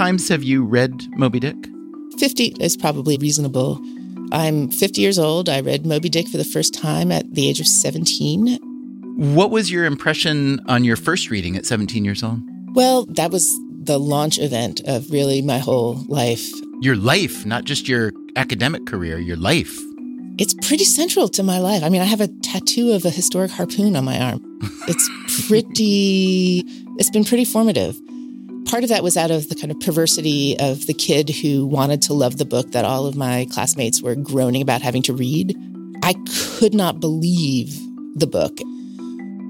times have you read Moby Dick? 50 is probably reasonable. I'm 50 years old. I read Moby Dick for the first time at the age of 17. What was your impression on your first reading at 17 years old? Well, that was the launch event of really my whole life. Your life, not just your academic career, your life. It's pretty central to my life. I mean, I have a tattoo of a historic harpoon on my arm. It's pretty, it's been pretty formative. Part of that was out of the kind of perversity of the kid who wanted to love the book that all of my classmates were groaning about having to read. I could not believe the book.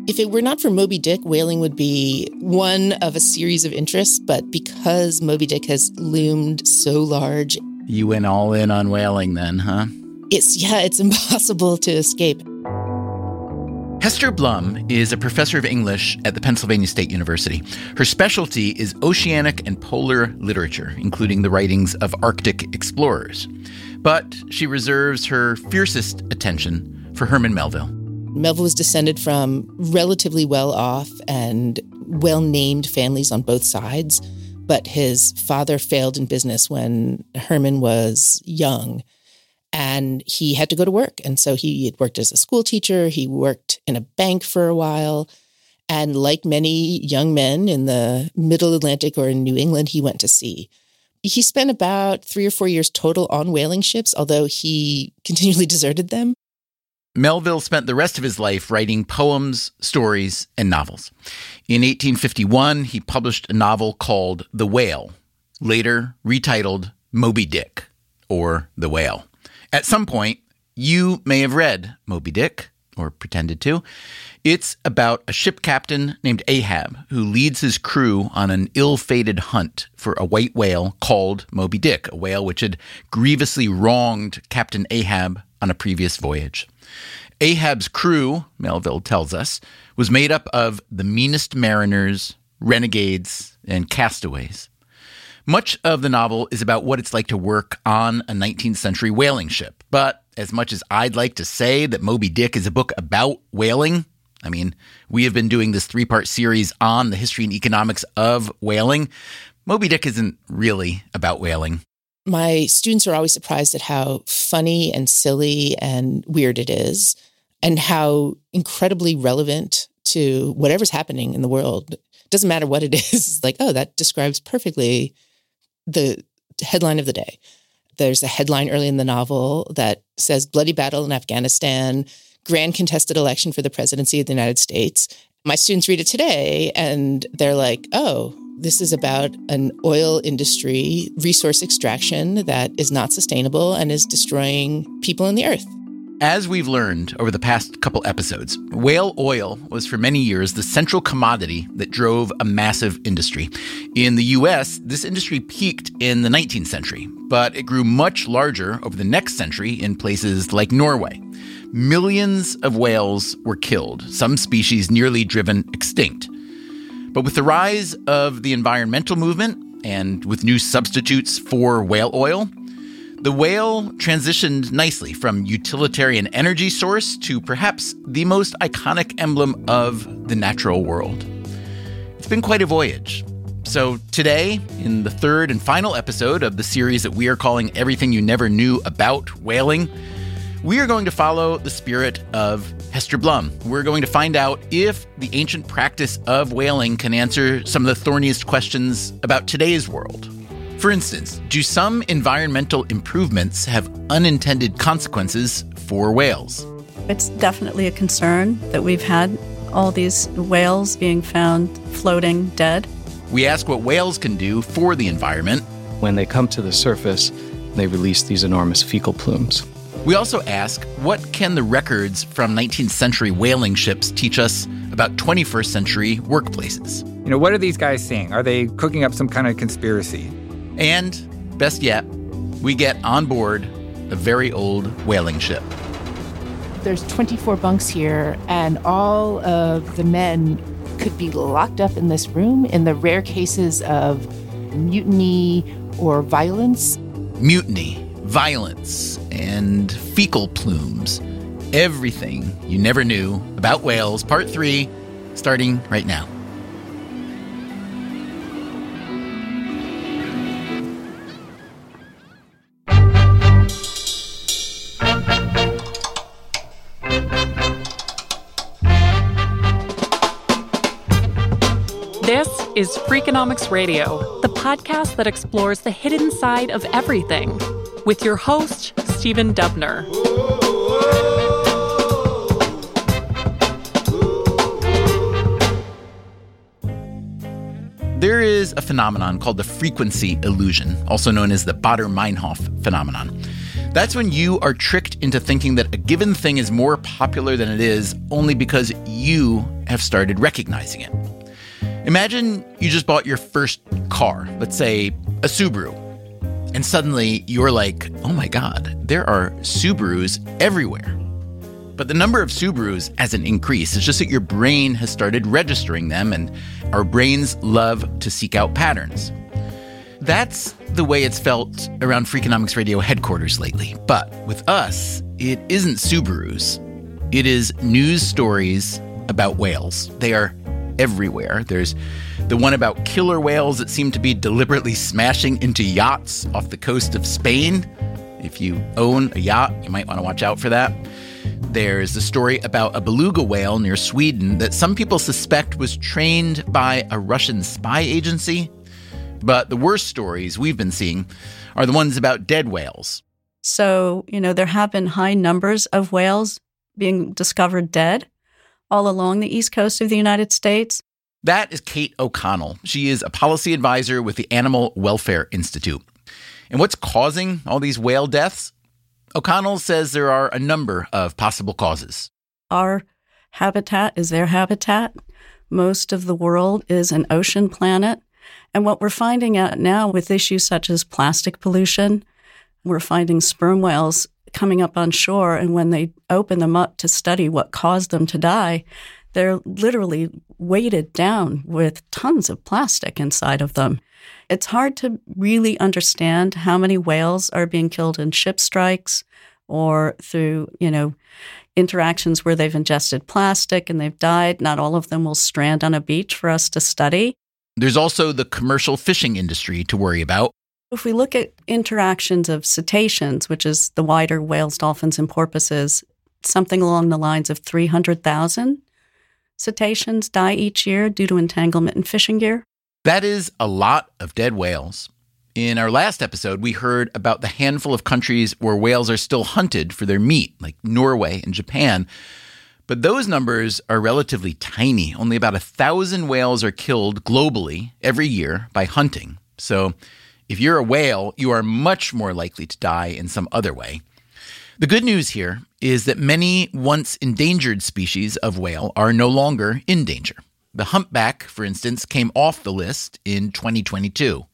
If it were not for Moby Dick, whaling would be one of a series of interests, but because Moby Dick has loomed so large. You went all in on whaling then, huh? It's, yeah, it's impossible to escape. Hester Blum is a professor of English at the Pennsylvania State University. Her specialty is oceanic and polar literature, including the writings of Arctic explorers. But she reserves her fiercest attention for Herman Melville. Melville was descended from relatively well off and well named families on both sides, but his father failed in business when Herman was young and he had to go to work. And so he had worked as a school teacher, he worked in a bank for a while. And like many young men in the middle Atlantic or in New England, he went to sea. He spent about three or four years total on whaling ships, although he continually deserted them. Melville spent the rest of his life writing poems, stories, and novels. In 1851, he published a novel called The Whale, later retitled Moby Dick, or The Whale. At some point, you may have read Moby Dick, or pretended to. It's about a ship captain named Ahab who leads his crew on an ill fated hunt for a white whale called Moby Dick, a whale which had grievously wronged Captain Ahab on a previous voyage. Ahab's crew, Melville tells us, was made up of the meanest mariners, renegades, and castaways. Much of the novel is about what it's like to work on a 19th century whaling ship. But as much as I'd like to say that Moby Dick is a book about whaling, I mean, we have been doing this three part series on the history and economics of whaling. Moby Dick isn't really about whaling. My students are always surprised at how funny and silly and weird it is, and how incredibly relevant to whatever's happening in the world. Doesn't matter what it is. It's like, oh, that describes perfectly the headline of the day. There's a headline early in the novel that says Bloody Battle in Afghanistan, grand contested election for the presidency of the United States. My students read it today and they're like, oh, this is about an oil industry resource extraction that is not sustainable and is destroying people on the earth. As we've learned over the past couple episodes, whale oil was for many years the central commodity that drove a massive industry. In the US, this industry peaked in the 19th century, but it grew much larger over the next century in places like Norway. Millions of whales were killed, some species nearly driven extinct. But with the rise of the environmental movement and with new substitutes for whale oil, the whale transitioned nicely from utilitarian energy source to perhaps the most iconic emblem of the natural world. It's been quite a voyage. So, today, in the third and final episode of the series that we are calling Everything You Never Knew About Whaling, we are going to follow the spirit of Hester Blum. We're going to find out if the ancient practice of whaling can answer some of the thorniest questions about today's world. For instance, do some environmental improvements have unintended consequences for whales? It's definitely a concern that we've had all these whales being found floating dead. We ask what whales can do for the environment. When they come to the surface, they release these enormous fecal plumes. We also ask what can the records from 19th century whaling ships teach us about 21st century workplaces? You know, what are these guys seeing? Are they cooking up some kind of conspiracy? And, best yet, we get on board a very old whaling ship. There's 24 bunks here, and all of the men could be locked up in this room in the rare cases of mutiny or violence. Mutiny, violence, and fecal plumes. Everything you never knew about whales, part three, starting right now. Is Freakonomics Radio, the podcast that explores the hidden side of everything, with your host, Stephen Dubner. There is a phenomenon called the frequency illusion, also known as the Baader-Meinhof phenomenon. That's when you are tricked into thinking that a given thing is more popular than it is only because you have started recognizing it. Imagine you just bought your first car, let's say a Subaru, and suddenly you're like, oh my God, there are Subarus everywhere. But the number of Subarus hasn't increased. It's just that your brain has started registering them, and our brains love to seek out patterns. That's the way it's felt around Freakonomics Radio headquarters lately. But with us, it isn't Subarus. It is news stories about whales. They are everywhere. There's the one about killer whales that seem to be deliberately smashing into yachts off the coast of Spain. If you own a yacht, you might want to watch out for that. There's the story about a beluga whale near Sweden that some people suspect was trained by a Russian spy agency. But the worst stories we've been seeing are the ones about dead whales. So, you know, there have been high numbers of whales being discovered dead all along the east coast of the United States. That is Kate O'Connell. She is a policy advisor with the Animal Welfare Institute. And what's causing all these whale deaths? O'Connell says there are a number of possible causes. Our habitat is their habitat. Most of the world is an ocean planet. And what we're finding out now with issues such as plastic pollution, we're finding sperm whales coming up on shore. And when they open them up to study what caused them to die, they're literally weighted down with tons of plastic inside of them. It's hard to really understand how many whales are being killed in ship strikes or through, you know, interactions where they've ingested plastic and they've died. Not all of them will strand on a beach for us to study. There's also the commercial fishing industry to worry about. If we look at interactions of cetaceans, which is the wider whales, dolphins, and porpoises, something along the lines of 300,000 cetaceans die each year due to entanglement in fishing gear. That is a lot of dead whales. In our last episode, we heard about the handful of countries where whales are still hunted for their meat, like Norway and Japan. But those numbers are relatively tiny. Only about a thousand whales are killed globally every year by hunting. So if you're a whale, you are much more likely to die in some other way. The good news here is that many once endangered species of whale are no longer in danger. The humpback, for instance, came off the list in 2022.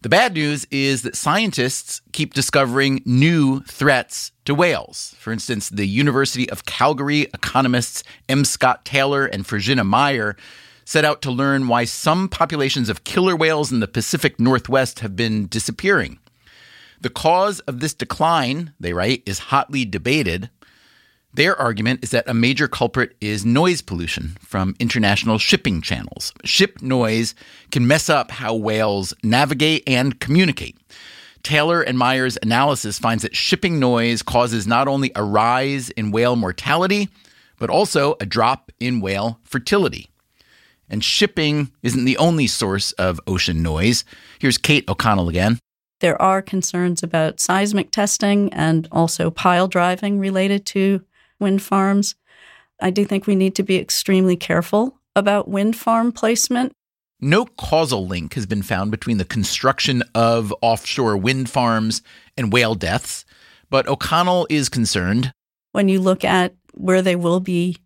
The bad news is that scientists keep discovering new threats to whales. For instance, the University of Calgary economists M. Scott Taylor and Virginia Meyer set out to learn why some populations of killer whales in the Pacific Northwest have been disappearing. The cause of this decline, they write, is hotly debated, their argument is that a major culprit is noise pollution from international shipping channels. Ship noise can mess up how whales navigate and communicate. Taylor and Meyer's analysis finds that shipping noise causes not only a rise in whale mortality, but also a drop in whale fertility. And shipping isn't the only source of ocean noise. Here's Kate O'Connell again. There are concerns about seismic testing and also pile driving related to wind farms. I do think we need to be extremely careful about wind farm placement. No causal link has been found between the construction of offshore wind farms and whale deaths, but O'Connell is concerned. When you look at where they will be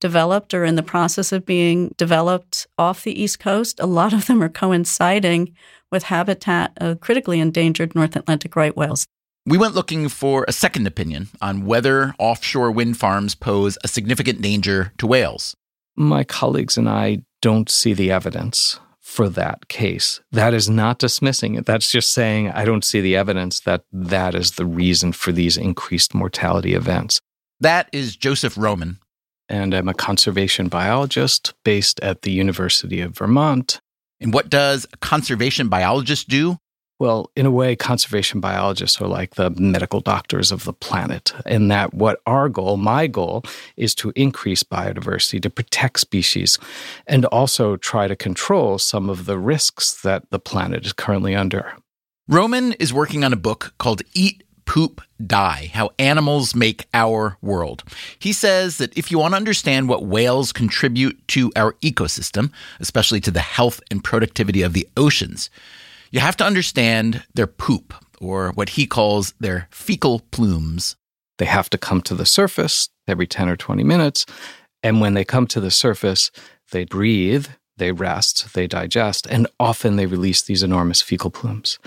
developed or in the process of being developed off the East Coast, a lot of them are coinciding with habitat of critically endangered North Atlantic right whales. We went looking for a second opinion on whether offshore wind farms pose a significant danger to whales. My colleagues and I don't see the evidence for that case. That is not dismissing it. That's just saying I don't see the evidence that that is the reason for these increased mortality events. That is Joseph Roman. And I'm a conservation biologist based at the University of Vermont. And what does a conservation biologist do? Well, in a way, conservation biologists are like the medical doctors of the planet, in that what our goal, my goal, is to increase biodiversity, to protect species, and also try to control some of the risks that the planet is currently under. Roman is working on a book called Eat, Poop, Die How Animals Make Our World. He says that if you want to understand what whales contribute to our ecosystem, especially to the health and productivity of the oceans, you have to understand their poop, or what he calls their fecal plumes. They have to come to the surface every 10 or 20 minutes. And when they come to the surface, they breathe, they rest, they digest, and often they release these enormous fecal plumes.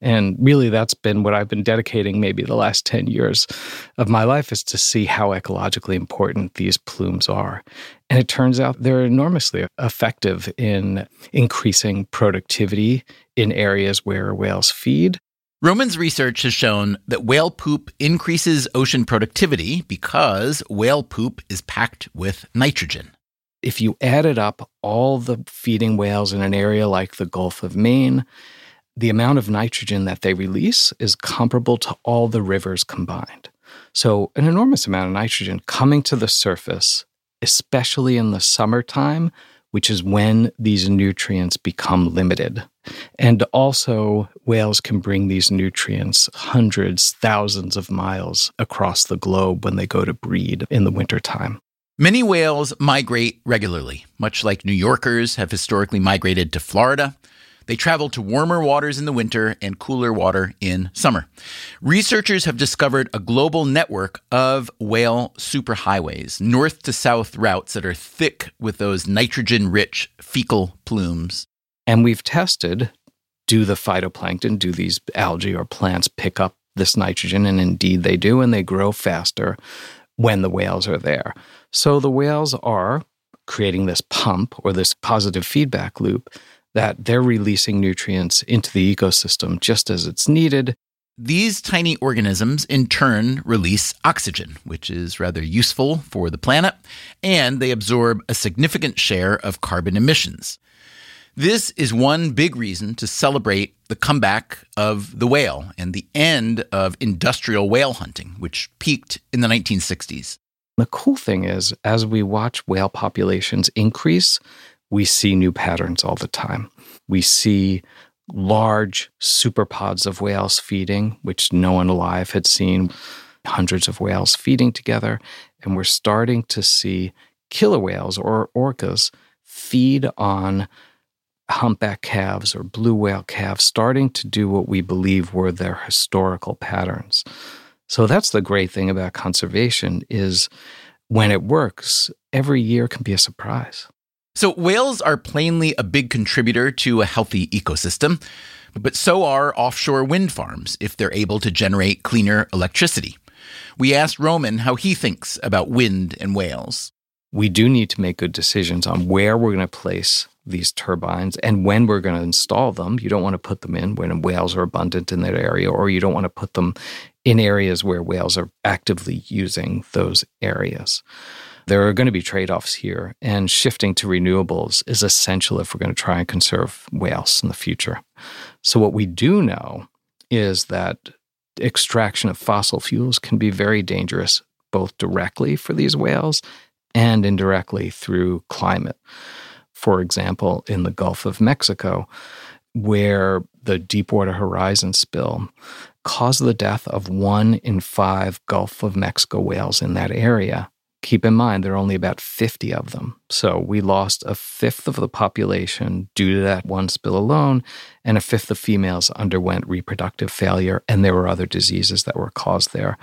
And really, that's been what I've been dedicating maybe the last 10 years of my life is to see how ecologically important these plumes are. And it turns out they're enormously effective in increasing productivity in areas where whales feed. Roman's research has shown that whale poop increases ocean productivity because whale poop is packed with nitrogen. If you added up all the feeding whales in an area like the Gulf of Maine, the amount of nitrogen that they release is comparable to all the rivers combined. So, an enormous amount of nitrogen coming to the surface, especially in the summertime, which is when these nutrients become limited. And also, whales can bring these nutrients hundreds, thousands of miles across the globe when they go to breed in the wintertime. Many whales migrate regularly, much like New Yorkers have historically migrated to Florida they travel to warmer waters in the winter and cooler water in summer. Researchers have discovered a global network of whale superhighways, north to south routes that are thick with those nitrogen rich fecal plumes. And we've tested do the phytoplankton, do these algae or plants pick up this nitrogen? And indeed they do, and they grow faster when the whales are there. So the whales are creating this pump or this positive feedback loop that they're releasing nutrients into the ecosystem just as it's needed. These tiny organisms, in turn, release oxygen, which is rather useful for the planet, and they absorb a significant share of carbon emissions. This is one big reason to celebrate the comeback of the whale and the end of industrial whale hunting, which peaked in the 1960s. The cool thing is, as we watch whale populations increase, we see new patterns all the time. We see large superpods of whales feeding, which no one alive had seen, hundreds of whales feeding together. And we're starting to see killer whales or orcas feed on humpback calves or blue whale calves, starting to do what we believe were their historical patterns. So that's the great thing about conservation is when it works, every year can be a surprise. So, whales are plainly a big contributor to a healthy ecosystem, but so are offshore wind farms if they're able to generate cleaner electricity. We asked Roman how he thinks about wind and whales. We do need to make good decisions on where we're going to place these turbines and when we're going to install them. You don't want to put them in when whales are abundant in that area, or you don't want to put them in areas where whales are actively using those areas. There are going to be trade offs here, and shifting to renewables is essential if we're going to try and conserve whales in the future. So, what we do know is that extraction of fossil fuels can be very dangerous, both directly for these whales and indirectly through climate. For example, in the Gulf of Mexico, where the Deepwater Horizon spill caused the death of one in five Gulf of Mexico whales in that area keep in mind there are only about 50 of them. So we lost a fifth of the population due to that one spill alone, and a fifth of females underwent reproductive failure, and there were other diseases that were caused there.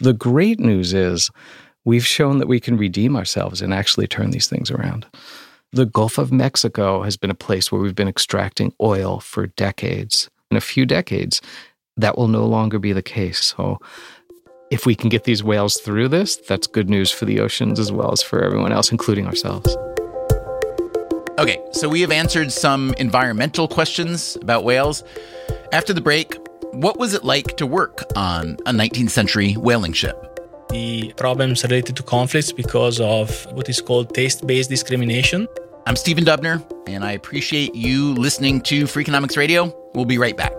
The great news is we've shown that we can redeem ourselves and actually turn these things around. The Gulf of Mexico has been a place where we've been extracting oil for decades. In a few decades, that will no longer be the case. So if we can get these whales through this, that's good news for the oceans as well as for everyone else, including ourselves. Okay, so we have answered some environmental questions about whales. After the break, what was it like to work on a 19th century whaling ship? The problems related to conflicts because of what is called taste based discrimination. I'm Stephen Dubner, and I appreciate you listening to Freakonomics Radio. We'll be right back.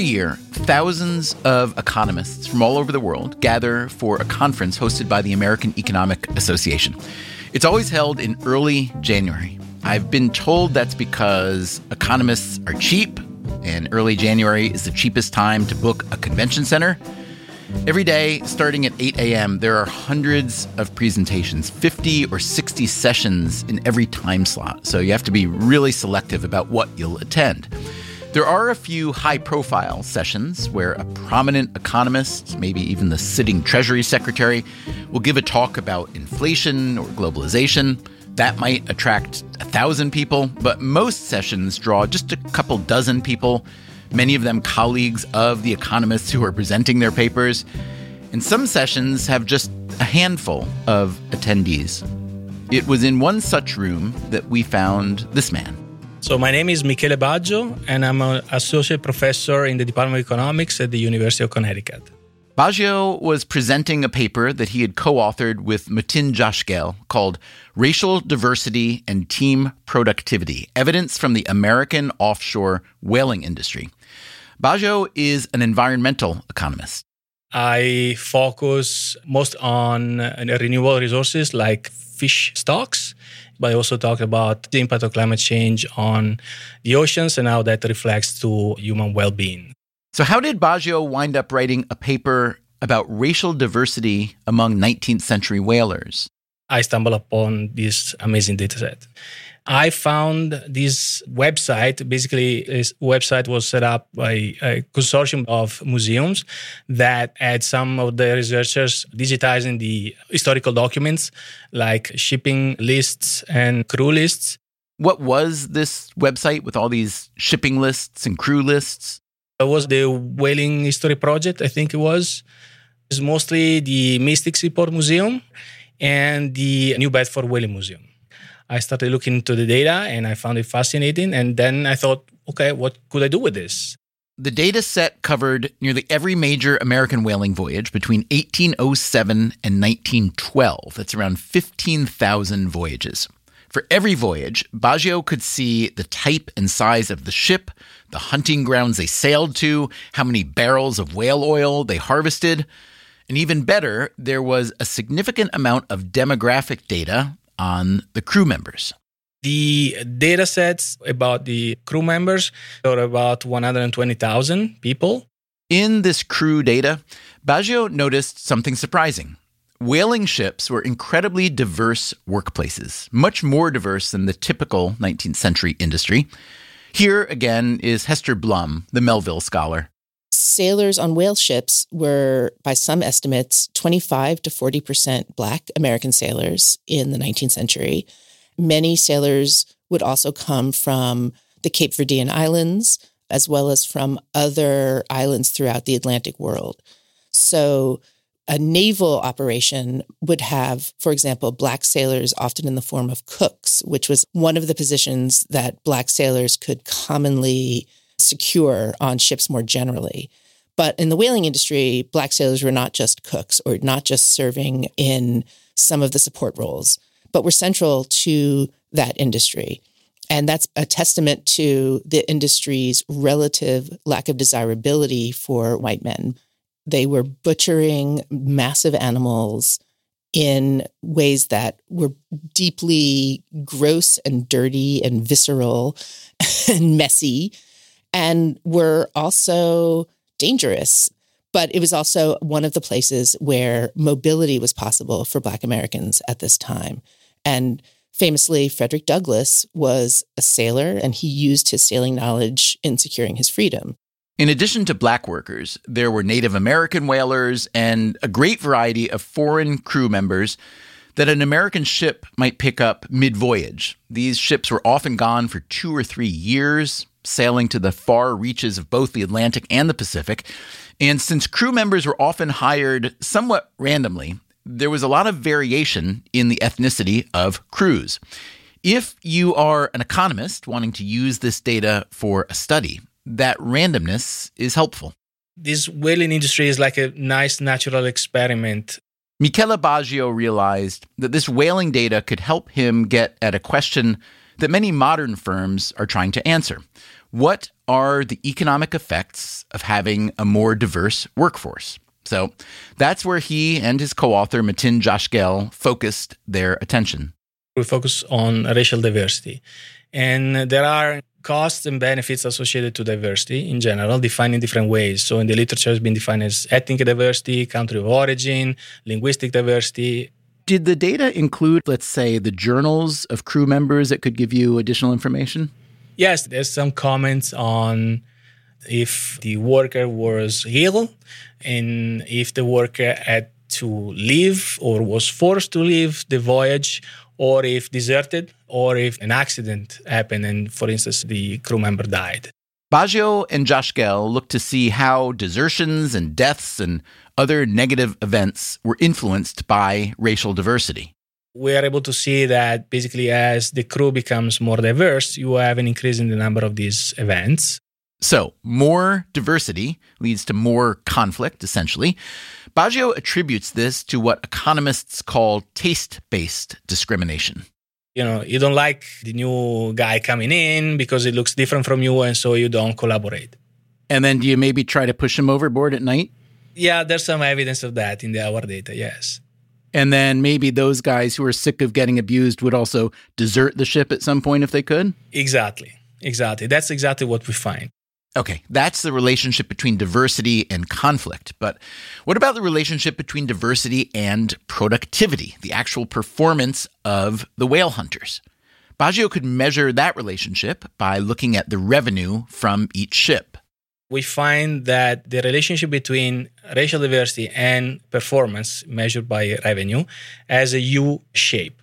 Every year, thousands of economists from all over the world gather for a conference hosted by the American Economic Association. It's always held in early January. I've been told that's because economists are cheap, and early January is the cheapest time to book a convention center. Every day, starting at 8 a.m., there are hundreds of presentations, 50 or 60 sessions in every time slot. So you have to be really selective about what you'll attend. There are a few high profile sessions where a prominent economist, maybe even the sitting Treasury Secretary, will give a talk about inflation or globalization. That might attract a thousand people, but most sessions draw just a couple dozen people, many of them colleagues of the economists who are presenting their papers. And some sessions have just a handful of attendees. It was in one such room that we found this man. So my name is Michele Baggio, and I'm an associate professor in the Department of Economics at the University of Connecticut. Baggio was presenting a paper that he had co-authored with Metin Cosgel called Racial Diversity and Team Productivity: Evidence from the American Offshore Whaling Industry. Baggio is an environmental economist. I focus most on renewable resources like fish stocks but I also talked about the impact of climate change on the oceans and how that reflects to human well-being. So how did Baggio wind up writing a paper about racial diversity among 19th century whalers? I stumbled upon this amazing data set. I found this website. Basically, this website was set up by a consortium of museums that had some of the researchers digitizing the historical documents like shipping lists and crew lists. What was this website with all these shipping lists and crew lists? It was the Whaling History Project, I think it was. It's mostly the Mystic Seaport Museum and the New Bedford Whaling Museum. I started looking into the data and I found it fascinating. And then I thought, okay, what could I do with this? The data set covered nearly every major American whaling voyage between 1807 and 1912. That's around 15,000 voyages. For every voyage, Baggio could see the type and size of the ship, the hunting grounds they sailed to, how many barrels of whale oil they harvested. And even better, there was a significant amount of demographic data on the crew members. The data sets about the crew members are about 120,000 people. In this crew data, Baggio noticed something surprising. Whaling ships were incredibly diverse workplaces, much more diverse than the typical 19th century industry. Here again is Hester Blum, the Melville scholar. Sailors on whale ships were, by some estimates, 25 to 40% Black American sailors in the 19th century. Many sailors would also come from the Cape Verdean Islands, as well as from other islands throughout the Atlantic world. So, a naval operation would have, for example, Black sailors often in the form of cooks, which was one of the positions that Black sailors could commonly secure on ships more generally. But in the whaling industry, black sailors were not just cooks or not just serving in some of the support roles, but were central to that industry. And that's a testament to the industry's relative lack of desirability for white men. They were butchering massive animals in ways that were deeply gross and dirty and visceral and messy and were also dangerous. But it was also one of the places where mobility was possible for Black Americans at this time. And famously, Frederick Douglass was a sailor and he used his sailing knowledge in securing his freedom. In addition to black workers, there were Native American whalers and a great variety of foreign crew members that an American ship might pick up mid voyage. These ships were often gone for two or three years, sailing to the far reaches of both the Atlantic and the Pacific. And since crew members were often hired somewhat randomly, there was a lot of variation in the ethnicity of crews. If you are an economist wanting to use this data for a study, that randomness is helpful. This whaling industry is like a nice natural experiment. Michele Baggio realized that this whaling data could help him get at a question that many modern firms are trying to answer. What are the economic effects of having a more diverse workforce? So that's where he and his co author, Metin Cosgel, focused their attention. We focus on racial diversity. And there are costs and benefits associated to diversity in general, defined in different ways. So in the literature, it's been defined as ethnic diversity, country of origin, linguistic diversity. Did the data include, let's say, the journals of crew members that could give you additional information? Yes, there's some comments on if the worker was ill and if the worker had to leave or was forced to leave the voyage or if deserted, or if an accident happened and, for instance, the crew member died. Baggio and Josh Cosgel looked to see how desertions and deaths and other negative events were influenced by racial diversity. We are able to see that basically, as the crew becomes more diverse, you have an increase in the number of these events. So, more diversity leads to more conflict, essentially. Baggio attributes this to what economists call taste based discrimination. You know, you don't like the new guy coming in because it looks different from you, and so you don't collaborate. And then do you maybe try to push him overboard at night? Yeah, there's some evidence of that in the, our data, yes. And then maybe those guys who are sick of getting abused would also desert the ship at some point if they could? Exactly. Exactly. That's exactly what we find. Okay, that's the relationship between diversity and conflict. But what about the relationship between diversity and productivity, the actual performance of the whale hunters? Baggio could measure that relationship by looking at the revenue from each ship. We find that the relationship between racial diversity and performance measured by revenue has a U shape.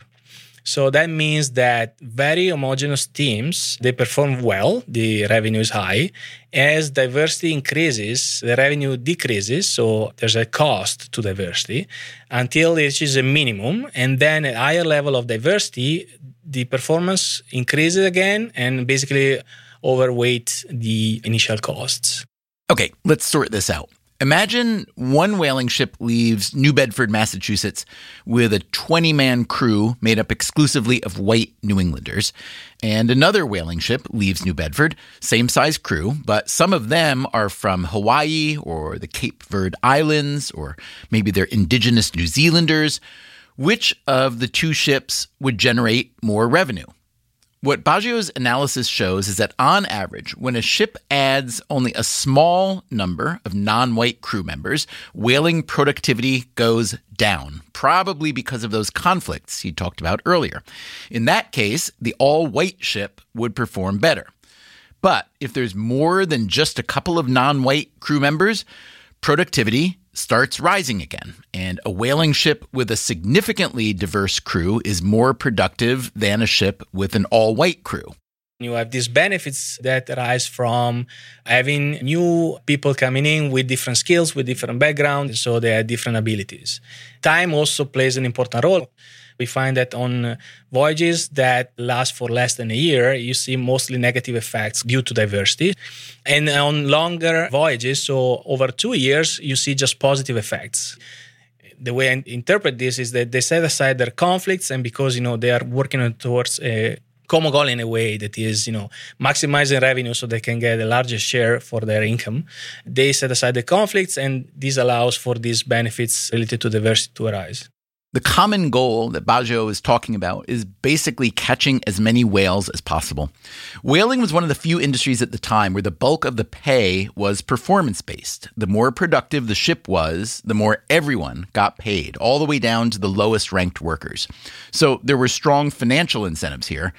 So that means that very homogeneous teams, they perform well, the revenue is high. As diversity increases, the revenue decreases, so there's a cost to diversity until it reaches a minimum. And then at higher level of diversity, the performance increases again and basically overweight the initial costs. Okay, let's sort this out. Imagine one whaling ship leaves New Bedford, Massachusetts, with a 20 man crew made up exclusively of white New Englanders, and another whaling ship leaves New Bedford, same size crew, but some of them are from Hawaii or the Cape Verde Islands, or maybe they're indigenous New Zealanders. Which of the two ships would generate more revenue? What Baggio's analysis shows is that on average, when a ship adds only a small number of non white crew members, whaling productivity goes down, probably because of those conflicts he talked about earlier. In that case, the all white ship would perform better. But if there's more than just a couple of non white crew members, productivity starts rising again, and a whaling ship with a significantly diverse crew is more productive than a ship with an all white crew. You have these benefits that arise from having new people coming in with different skills, with different backgrounds, so they have different abilities. Time also plays an important role. We find that on uh, voyages that last for less than a year, you see mostly negative effects due to diversity. And on longer voyages, so over two years, you see just positive effects the way I interpret this is that they set aside their conflicts, and because you know they are working towards a common goal in a way that is you know maximizing revenue so they can get a larger share for their income, they set aside the conflicts, and this allows for these benefits related to diversity to arise. The common goal that Baggio is talking about is basically catching as many whales as possible. Whaling was one of the few industries at the time where the bulk of the pay was performance based. The more productive the ship was, the more everyone got paid, all the way down to the lowest ranked workers. So there were strong financial incentives here,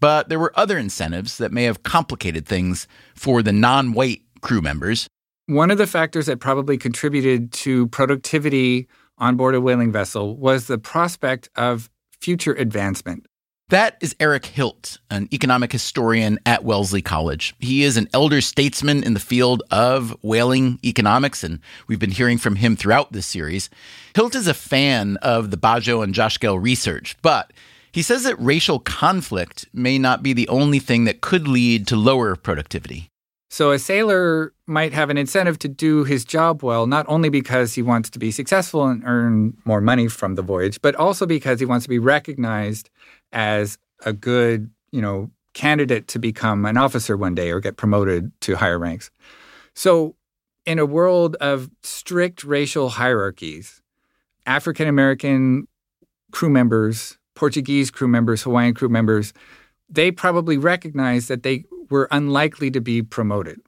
but there were other incentives that may have complicated things for the non white crew members. One of the factors that probably contributed to productivity on board a whaling vessel was the prospect of future advancement. That is Eric Hilt, an economic historian at Wellesley College. He is an elder statesman in the field of whaling economics, and we've been hearing from him throughout this series. Hilt is a fan of the Baggio and Cosgel research, but he says that racial conflict may not be the only thing that could lead to lower productivity. So a sailor might have an incentive to do his job well, not only because he wants to be successful and earn more money from the voyage, but also because he wants to be recognized as a good, you know, candidate to become an officer one day or get promoted to higher ranks. So, in a world of strict racial hierarchies, African American crew members, Portuguese crew members, Hawaiian crew members, they probably recognized that they were unlikely to be promoted.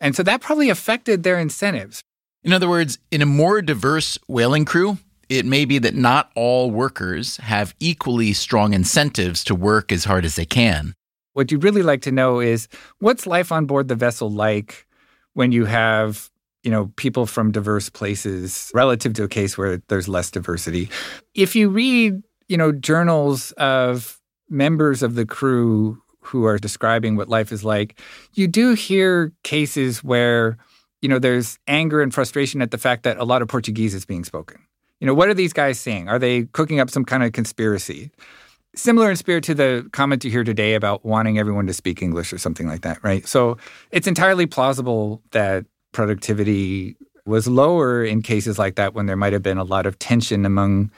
And so that probably affected their incentives. In other words, in a more diverse whaling crew, it may be that not all workers have equally strong incentives to work as hard as they can. What you'd really like to know is what's life on board the vessel like when you have you know people from diverse places relative to a case where there's less diversity if you read you know journals of members of the crew who are describing what life is like you do hear cases where you know there's anger and frustration at the fact that a lot of portuguese is being spoken you know what are these guys saying are they cooking up some kind of conspiracy similar in spirit to the comment you hear today about wanting everyone to speak English or something like that, right? So it's entirely plausible that productivity was lower in cases like that when there might have been a lot of tension among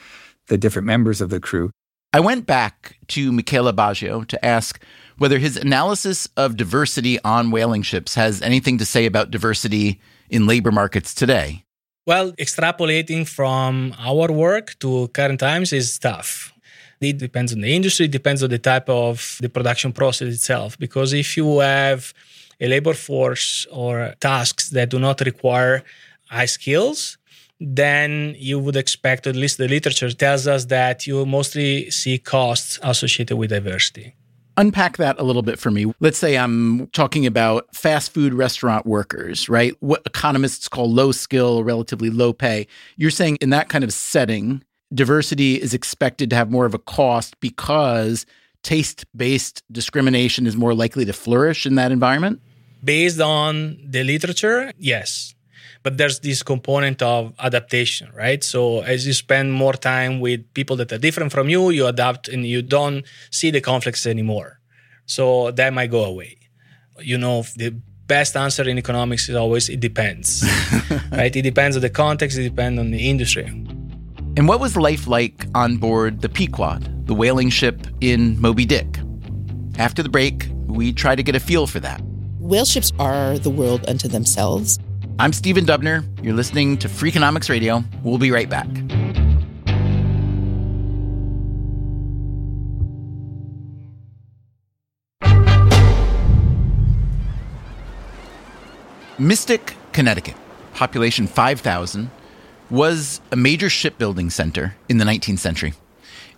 the different members of the crew. I went back to Michele Baggio to ask whether his analysis of diversity on whaling ships has anything to say about diversity in labor markets today. Well, extrapolating from our work to current times is tough. It depends on the industry, it depends on the type of the production process itself. Because if you have a labor force or tasks that do not require high skills, then you would expect, at least the literature tells us that you mostly see costs associated with diversity. Unpack that a little bit for me. Let's say I'm talking about fast food restaurant workers, right? What economists call low skill, relatively low pay. You're saying in that kind of setting, diversity is expected to have more of a cost because taste based discrimination is more likely to flourish in that environment? Based on the literature, yes. But there's this component of adaptation, right? So as you spend more time with people that are different from you, you adapt and you don't see the conflicts anymore. So that might go away. You know, the best answer in economics is always it depends, right? It depends on the context, it depends on the industry. And what was life like on board the Pequod, the whaling ship in Moby Dick? After the break, we try to get a feel for that. Whale ships are the world unto themselves. I'm Stephen Dubner. You're listening to Freakonomics Radio. We'll be right back. Mystic, Connecticut, population 5,000 was a major shipbuilding center in the 19th century.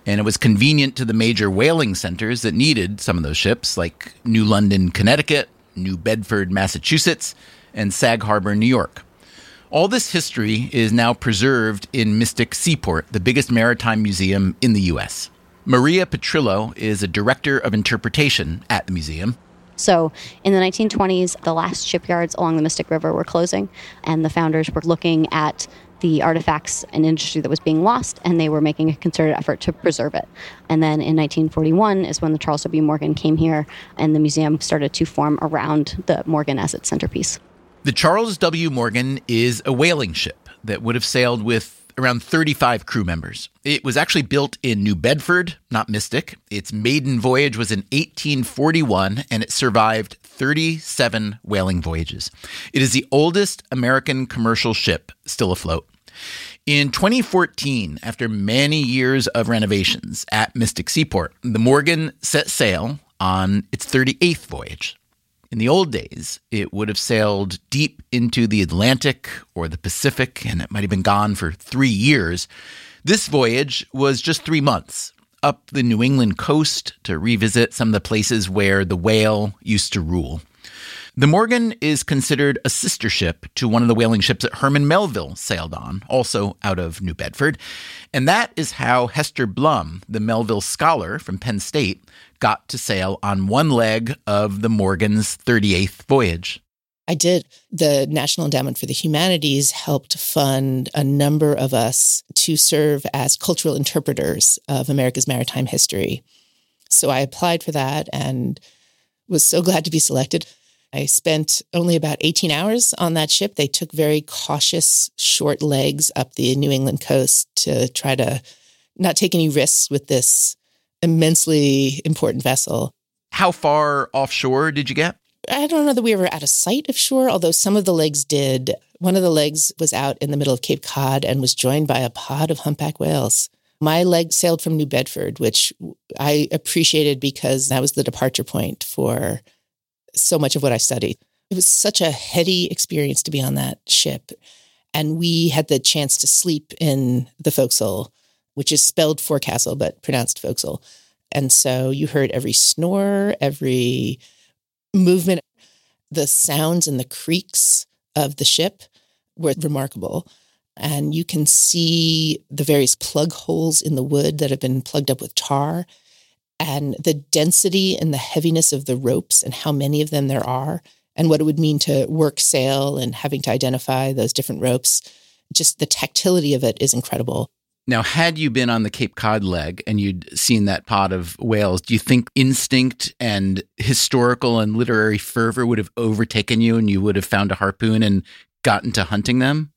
And it was convenient to the major whaling centers that needed some of those ships, like New London, Connecticut, New Bedford, Massachusetts, and Sag Harbor, New York. All this history is now preserved in Mystic Seaport, the biggest maritime museum in the U.S. Maria Petrillo is a director of interpretation at the museum. So in the 1920s, the last shipyards along the Mystic River were closing, and the founders were looking at the artifacts and industry that was being lost, and they were making a concerted effort to preserve it. And then in 1941 is when the Charles W. Morgan came here, and the museum started to form around the Morgan as its centerpiece. The Charles W. Morgan is a whaling ship that would have sailed with around 35 crew members. It was actually built in New Bedford, not Mystic. Its maiden voyage was in 1841 and it survived 37 whaling voyages. It is the oldest American commercial ship still afloat. In 2014, after many years of renovations at Mystic Seaport, the Morgan set sail on its 38th voyage. In the old days, it would have sailed deep into the Atlantic or the Pacific, and it might have been gone for three years. This voyage was just three months up the New England coast to revisit some of the places where the whale used to rule. The Morgan is considered a sister ship to one of the whaling ships that Herman Melville sailed on, also out of New Bedford. And that is how Hester Blum, the Melville scholar from Penn State, got to sail on one leg of the Morgan's 38th voyage. I did. The National Endowment for the Humanities helped fund a number of us to serve as cultural interpreters of America's maritime history. So I applied for that and was so glad to be selected. I spent only about 18 hours on that ship. They took very cautious, short legs up the New England coast to try to not take any risks with this immensely important vessel. How far offshore did you get? I don't know that we were out of sight of shore, although some of the legs did. One of the legs was out in the middle of Cape Cod and was joined by a pod of humpback whales. My leg sailed from New Bedford, which I appreciated because that was the departure point for so much of what I studied. It was such a heady experience to be on that ship. And we had the chance to sleep in the forecastle, which is spelled forecastle, but pronounced forecastle. And so you heard every snore, every movement, the sounds and the creaks of the ship were remarkable. And you can see the various plug holes in the wood that have been plugged up with tar and the density and the heaviness of the ropes and how many of them there are and what it would mean to work sail and having to identify those different ropes. Just the tactility of it is incredible. Now, had you been on the Cape Cod leg and you'd seen that pod of whales, do you think instinct and historical and literary fervor would have overtaken you and you would have found a harpoon and gotten to hunting them?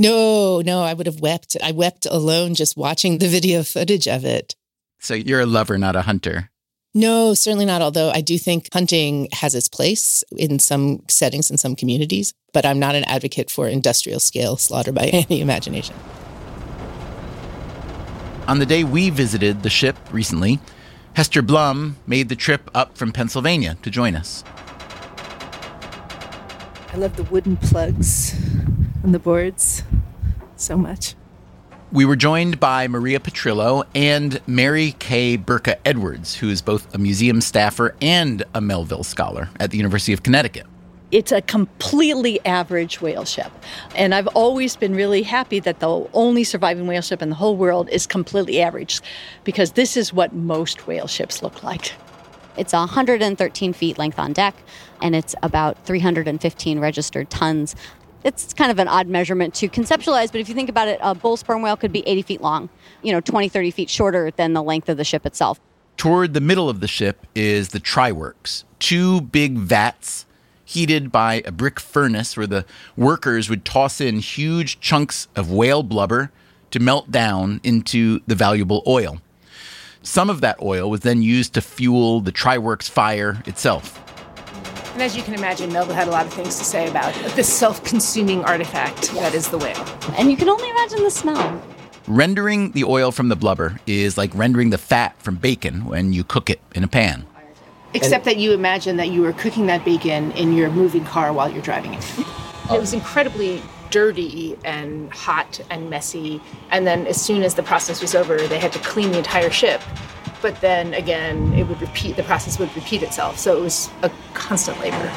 No, no, I would have wept. I wept alone just watching the video footage of it. So you're a lover, not a hunter. No, certainly not. Although I do think hunting has its place in some settings in some communities, but I'm not an advocate for industrial scale slaughter by any imagination. On the day we visited the ship recently, Hester Blum made the trip up from Pennsylvania to join us. I love the wooden plugs on the boards so much. We were joined by Maria Petrillo and Mary Kay Bercaw Edwards, who is both a museum staffer and a Melville Scholar at the University of Connecticut. It's a completely average whale ship. And I've always been really happy that the only surviving whale ship in the whole world is completely average because this is what most whale ships look like. It's 113 feet length on deck, and it's about 315 registered tons it's kind of an odd measurement to conceptualize, but if you think about it, a bull sperm whale could be 80 feet long, you know, 20, 30 feet shorter than the length of the ship itself. Toward the middle of the ship is the tryworks, two big vats heated by a brick furnace where the workers would toss in huge chunks of whale blubber to melt down into the valuable oil. Some of that oil was then used to fuel the tryworks fire itself. And as you can imagine, Melville had a lot of things to say about this self consuming artifact that is the whale. And you can only imagine the smell. Rendering the oil from the blubber is like rendering the fat from bacon when you cook it in a pan. Except that you imagine that you were cooking that bacon in your moving car while you're driving it. It was incredibly dirty and hot and messy. And then as soon as the process was over, they had to clean the entire ship but then again, it would repeat, the process would repeat itself. So it was a constant labor.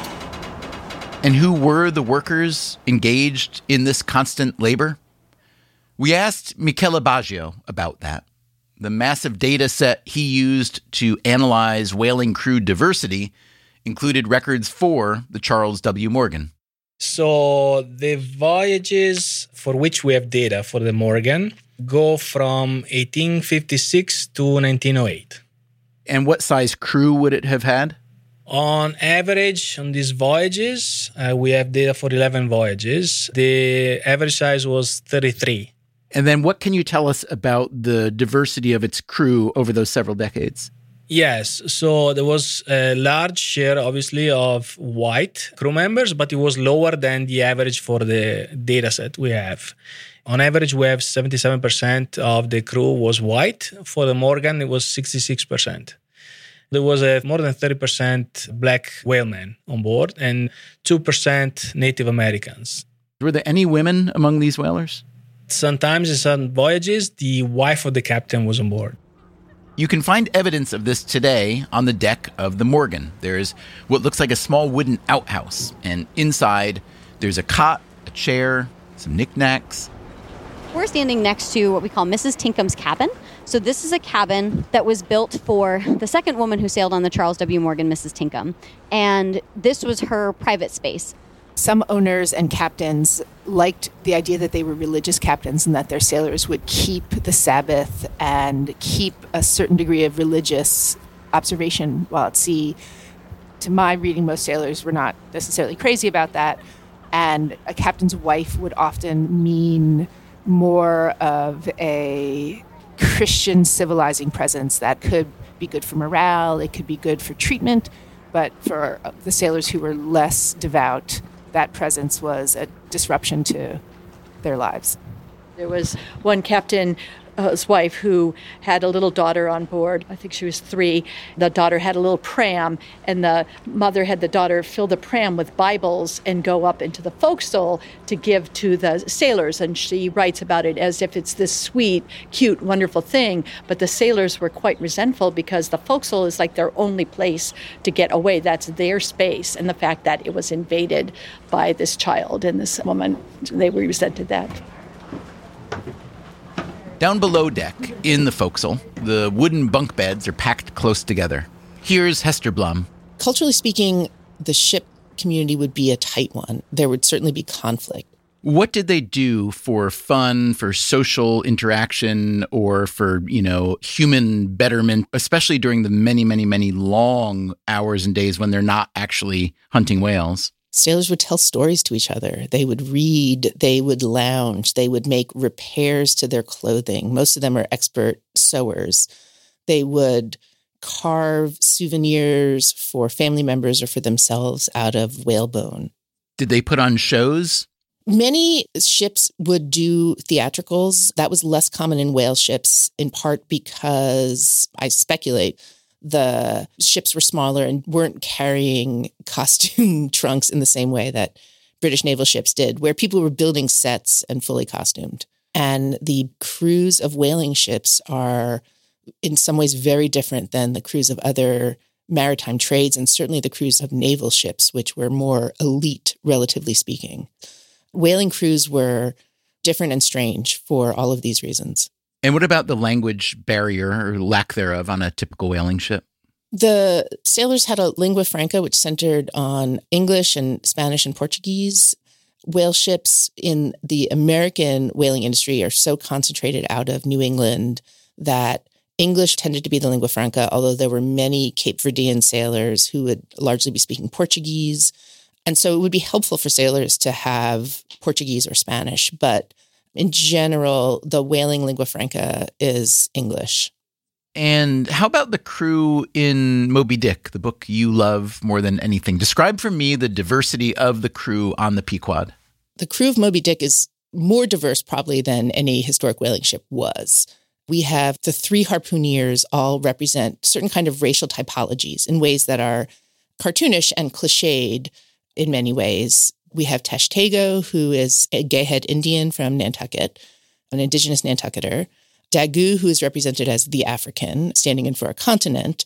And who were the workers engaged in this constant labor? We asked Michele Baggio about that. The massive data set he used to analyze whaling crew diversity included records for the Charles W. Morgan. So, the voyages for which we have data for the Morgan go from 1856 to 1908. And what size crew would it have had? On average, on these voyages, uh, we have data for 11 voyages. The average size was 33. And then what can you tell us about the diversity of its crew over those several decades? Yes, so there was a large share, obviously, of white crew members, but it was lower than the average for the data set we have. On average, we have 77% of the crew was white. For the Morgan, it was 66%. There was a more than 30% black whalemen on board and 2% Native Americans. Were there any women among these whalers? Sometimes in some voyages, the wife of the captain was on board. You can find evidence of this today on the deck of the Morgan. There's what looks like a small wooden outhouse, and inside there's a cot, a chair, some knickknacks, we're standing next to what we call Mrs. Tinkham cabin. So this is a cabin that was built for the second woman who sailed on the Charles W. Morgan, Mrs. Tinkham. And this was her private space. Some owners and captains liked the idea that they were religious captains and that their sailors would keep the Sabbath and keep a certain degree of religious observation while at sea. To my reading, most sailors were not necessarily crazy about that. And a captain's wife would often mean more of a Christian civilizing presence that could be good for morale, it could be good for treatment, but for the sailors who were less devout, that presence was a disruption to their lives. There was one captain his wife who had a little daughter on board. I think she was three. The daughter had a little pram, and the mother had the daughter fill the pram with Bibles and go up into the forecastle to give to the sailors. And she writes about it as if it's this sweet, cute, wonderful thing. But the sailors were quite resentful because the forecastle is like their only place to get away. That's their space. And the fact that it was invaded by this child and this woman, they resented that. Down below deck, in the forecastle, the wooden bunk beds are packed close together. Here's Hester Blum. Culturally speaking, the ship community would be a tight one. There would certainly be conflict. What did they do for fun, for social interaction, or for, you know, human betterment, especially during the many, many, many long hours and days when they're not actually hunting whales? Sailors would tell stories to each other. They would read, they would lounge, they would make repairs to their clothing. Most of them are expert sewers. They would carve souvenirs for family members or for themselves out of whalebone. Did they put on shows? Many ships would do theatricals. That was less common in whale ships, in part because I speculate the ships were smaller and weren't carrying costume trunks in the same way that British naval ships did, where people were building sets and fully costumed. And the crews of whaling ships are, in some ways, very different than the crews of other maritime trades, and certainly the crews of naval ships, which were more elite, relatively speaking. Whaling crews were different and strange for all of these reasons. And what about the language barrier or lack thereof on a typical whaling ship? The sailors had a lingua franca, which centered on English and Spanish and Portuguese. Whale ships in the American whaling industry are so concentrated out of New England that English tended to be the lingua franca, although there were many Cape Verdean sailors who would largely be speaking Portuguese. And so it would be helpful for sailors to have Portuguese or Spanish, but in general, the whaling lingua franca is English. And how about the crew in Moby Dick, the book you love more than anything? Describe for me the diversity of the crew on the Pequod. The crew of Moby Dick is more diverse, probably, than any historic whaling ship was. We have the three harpooneers all represent certain kind of racial typologies in ways that are cartoonish and cliched in many ways. We have Tashtego, who is a Gay Head Indian from Nantucket, an indigenous Nantucketer. Daggoo, who is represented as the African, standing in for a continent,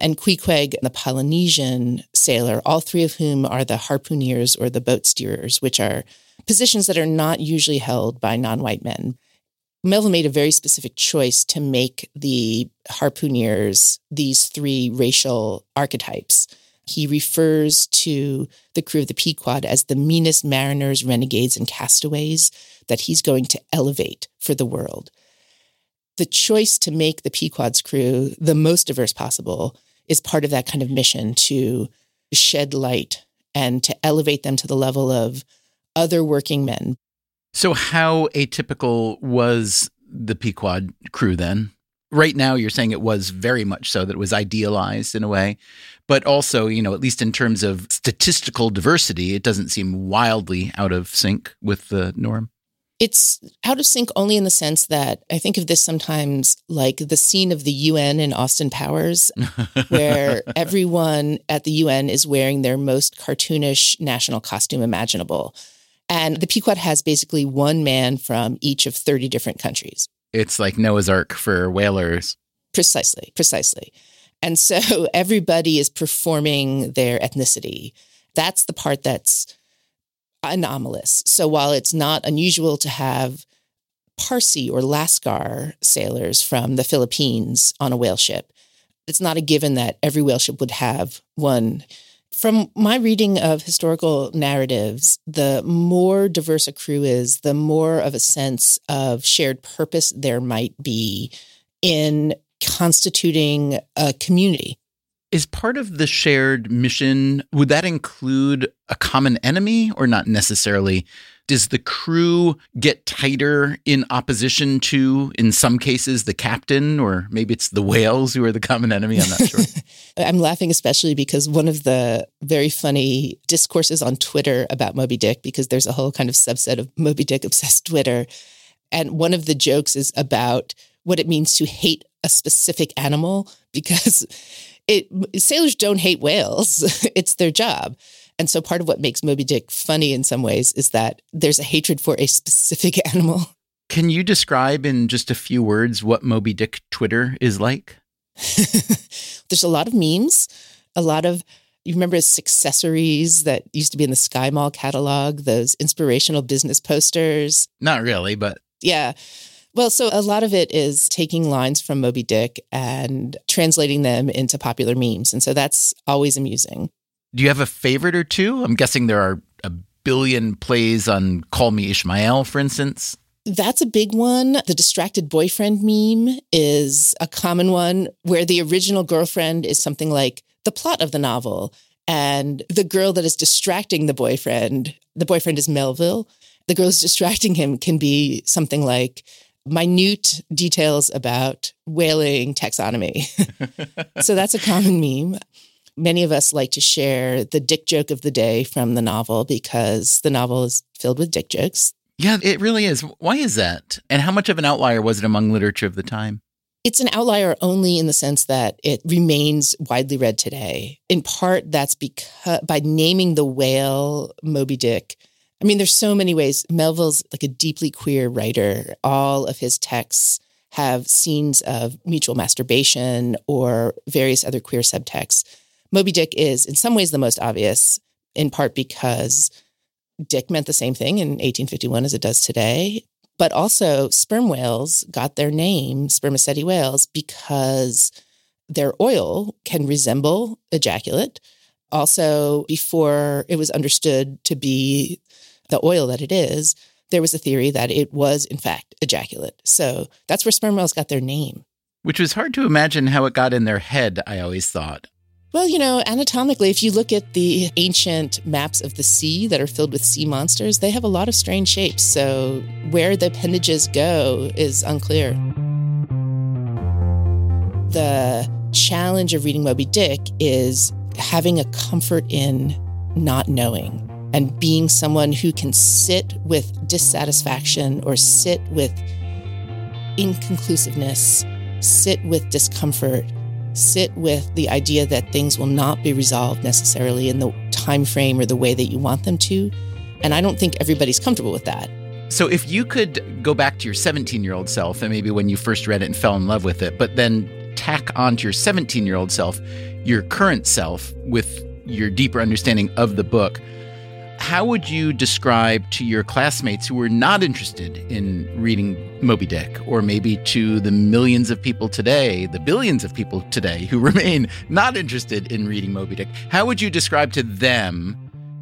and Queequeg, the Polynesian sailor, all three of whom are the harpooneers or the boat steerers, which are positions that are not usually held by non white men. Melville made a very specific choice to make the harpooneers these three racial archetypes. He refers to the crew of the Pequod as the meanest mariners, renegades, and castaways that he's going to elevate for the world. The choice to make the Pequod's crew the most diverse possible is part of that kind of mission to shed light and to elevate them to the level of other working men. So, how atypical was the Pequod crew then? Right now, you're saying it was very much so that it was idealized in a way but also, you know, at least in terms of statistical diversity, it doesn't seem wildly out of sync with the norm. It's out of sync only in the sense that I think of this sometimes like the scene of the UN in Austin Powers, where everyone at the UN is wearing their most cartoonish national costume imaginable. And the Pequod has basically one man from each of 30 different countries. It's like Noah's Ark for whalers. Precisely, precisely. And so everybody is performing their ethnicity. That's the part that's anomalous. So while it's not unusual to have Parsi or Lascar sailors from the Philippines on a whale ship, it's not a given that every whale ship would have one. From my reading of historical narratives, the more diverse a crew is, the more of a sense of shared purpose there might be in constituting a community. Is part of the shared mission, would that include a common enemy or not necessarily Does the crew get tighter in opposition to, in some cases, the captain, or maybe it's the whales who are the common enemy? I'm not sure. I'm laughing especially because one of the very funny discourses on Twitter about Moby Dick, because there's a whole kind of subset of Moby Dick obsessed Twitter. And one of the jokes is about what it means to hate a specific animal because it sailors don't hate whales. it's their job. And so part of what makes Moby Dick funny in some ways is that there's a hatred for a specific animal. Can you describe in just a few words what Moby Dick Twitter is like? there's a lot of memes, a lot of you remember accessories that used to be in the Sky Mall catalog, those inspirational business posters? Not really, but yeah. Well, so a lot of it is taking lines from Moby Dick and translating them into popular memes. And so that's always amusing. Do you have a favorite or two? I'm guessing there are a billion plays on Call Me Ishmael, for instance. That's a big one. The distracted boyfriend meme is a common one where the original girlfriend is something like the plot of the novel. And the girl that is distracting the boyfriend, the boyfriend is Melville. The girl who's distracting him can be something like minute details about whaling taxonomy. so that's a common meme. Many of us like to share the dick joke of the day from the novel because the novel is filled with dick jokes. Yeah, it really is. Why is that? And how much of an outlier was it among literature of the time? It's an outlier only in the sense that it remains widely read today. In part, that's because by naming the whale Moby Dick, I mean, there's so many ways. Melville's like a deeply queer writer. All of his texts have scenes of mutual masturbation or various other queer subtexts. Moby Dick is, in some ways, the most obvious, in part because Dick meant the same thing in 1851 as it does today. But also, sperm whales got their name, spermaceti whales, because their oil can resemble ejaculate. Also, before it was understood to be the oil that it is, there was a theory that it was, in fact, ejaculate. So that's where sperm whales got their name. Which was hard to imagine how it got in their head, I always thought. Well, you know, anatomically, if you look at the ancient maps of the sea that are filled with sea monsters, they have a lot of strange shapes. So where the appendages go is unclear. The challenge of reading Moby Dick is having a comfort in not knowing and being someone who can sit with dissatisfaction or sit with inconclusiveness, sit with discomfort, sit with the idea that things will not be resolved necessarily in the time frame or the way that you want them to. And I don't think everybody's comfortable with that. So if you could go back to your 17-year-old self and maybe when you first read it and fell in love with it, but then tack onto your 17-year-old self your current self with your deeper understanding of the book, how would you describe to your classmates who were not interested in reading Moby Dick, or maybe to the millions of people today, the billions of people today who remain not interested in reading Moby Dick, how would you describe to them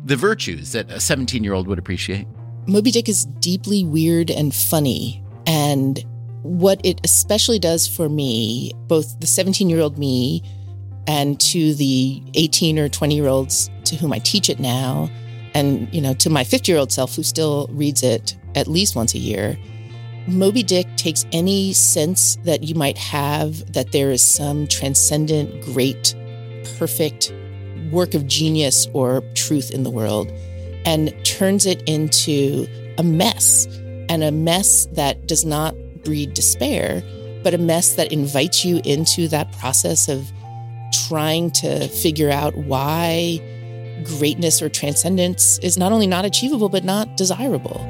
the virtues that a 17 year old would appreciate? Moby Dick is deeply weird and funny. And what it especially does for me, both the 17 year old me and to the 18 or 20 year olds to whom I teach it now, and you know to my 50 year old self who still reads it at least once a year moby dick takes any sense that you might have that there is some transcendent great perfect work of genius or truth in the world and turns it into a mess and a mess that does not breed despair but a mess that invites you into that process of trying to figure out why greatness or transcendence is not only not achievable, but not desirable.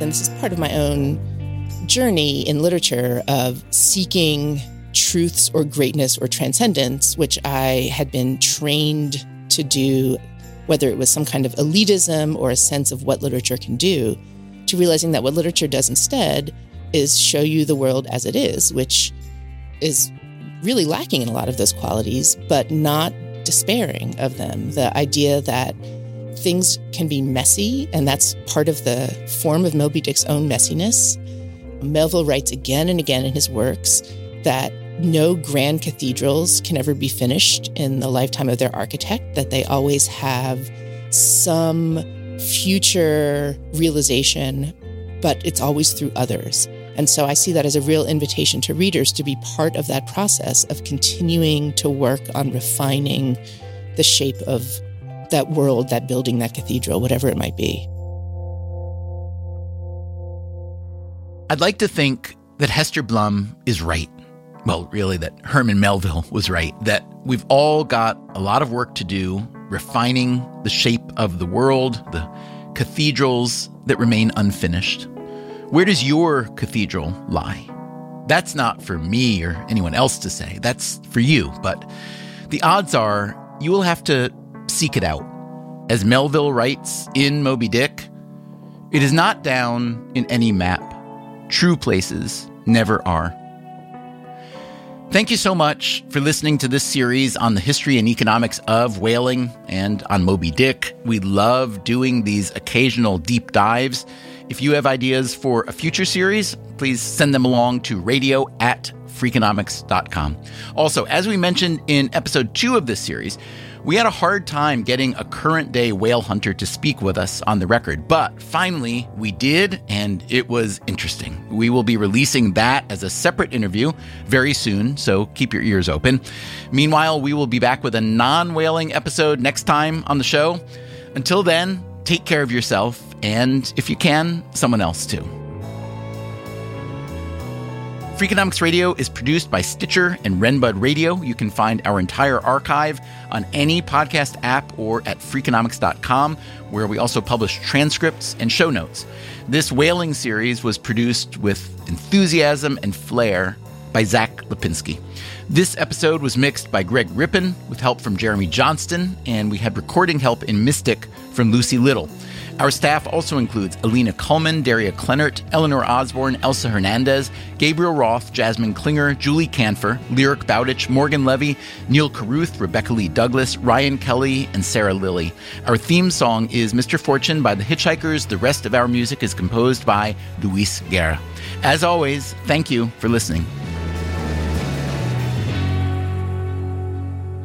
And this is part of my own journey in literature of seeking truths or greatness or transcendence, which I had been trained to do, whether it was some kind of elitism or a sense of what literature can do, to realizing that what literature does instead is show you the world as it is, which is really lacking in a lot of those qualities, but not despairing of them. The idea that things can be messy, and that's part of the form of Moby Dick's own messiness. Melville writes again and again in his works that no grand cathedrals can ever be finished in the lifetime of their architect, that they always have some future realization, but it's always through others. And so I see that as a real invitation to readers to be part of that process of continuing to work on refining the shape of that world, that building, that cathedral, whatever it might be. I'd like to think that Hester Blum is right. Well, really, that Herman Melville was right, that we've all got a lot of work to do refining the shape of the world, the cathedrals that remain unfinished. Where does your cathedral lie? That's not for me or anyone else to say. That's for you. But the odds are you will have to seek it out. As Melville writes in Moby Dick, it is not down in any map. True places never are. Thank you so much for listening to this series on the history and economics of whaling and on Moby Dick. We love doing these occasional deep dives. If you have ideas for a future series, please send them along to radio at freakonomics.com. Also, as we mentioned in episode two of this series, we had a hard time getting a current day whale hunter to speak with us on the record, but finally we did, and it was interesting. We will be releasing that as a separate interview very soon, so keep your ears open. Meanwhile, we will be back with a non whaling episode next time on the show. Until then, take care of yourself, and if you can, someone else too. Freakonomics Radio is produced by Stitcher and Renbud Radio. You can find our entire archive on any podcast app or at freakonomics.com, where we also publish transcripts and show notes. This whaling series was produced with enthusiasm and flair by Zack Lapinski. This episode was mixed by Greg Rippin with help from Jeremy Johnston, and we had recording help in Mystic from Lucy Little. Our staff also includes Alina Kullman, Daria Klenert, Eleanor Osborne, Elsa Hernandez, Gabriel Roth, Jasmine Klinger, Julie Kanfer, Lyric Bowditch, Morgan Levy, Neal Carruth, Rebecca Lee Douglas, Ryan Kelley, and Sarah Lilley. Our theme song is Mr. Fortune by the Hitchhikers. The rest of our music is composed by Luis Guerra. As always, thank you for listening.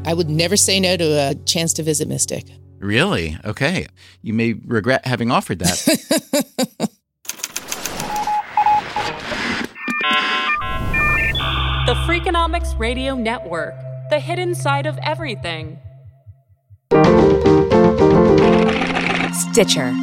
I would never say no to a chance to visit Mystic. Really? Okay. You may regret having offered that. the Freakonomics Radio Network, the hidden side of everything. Stitcher.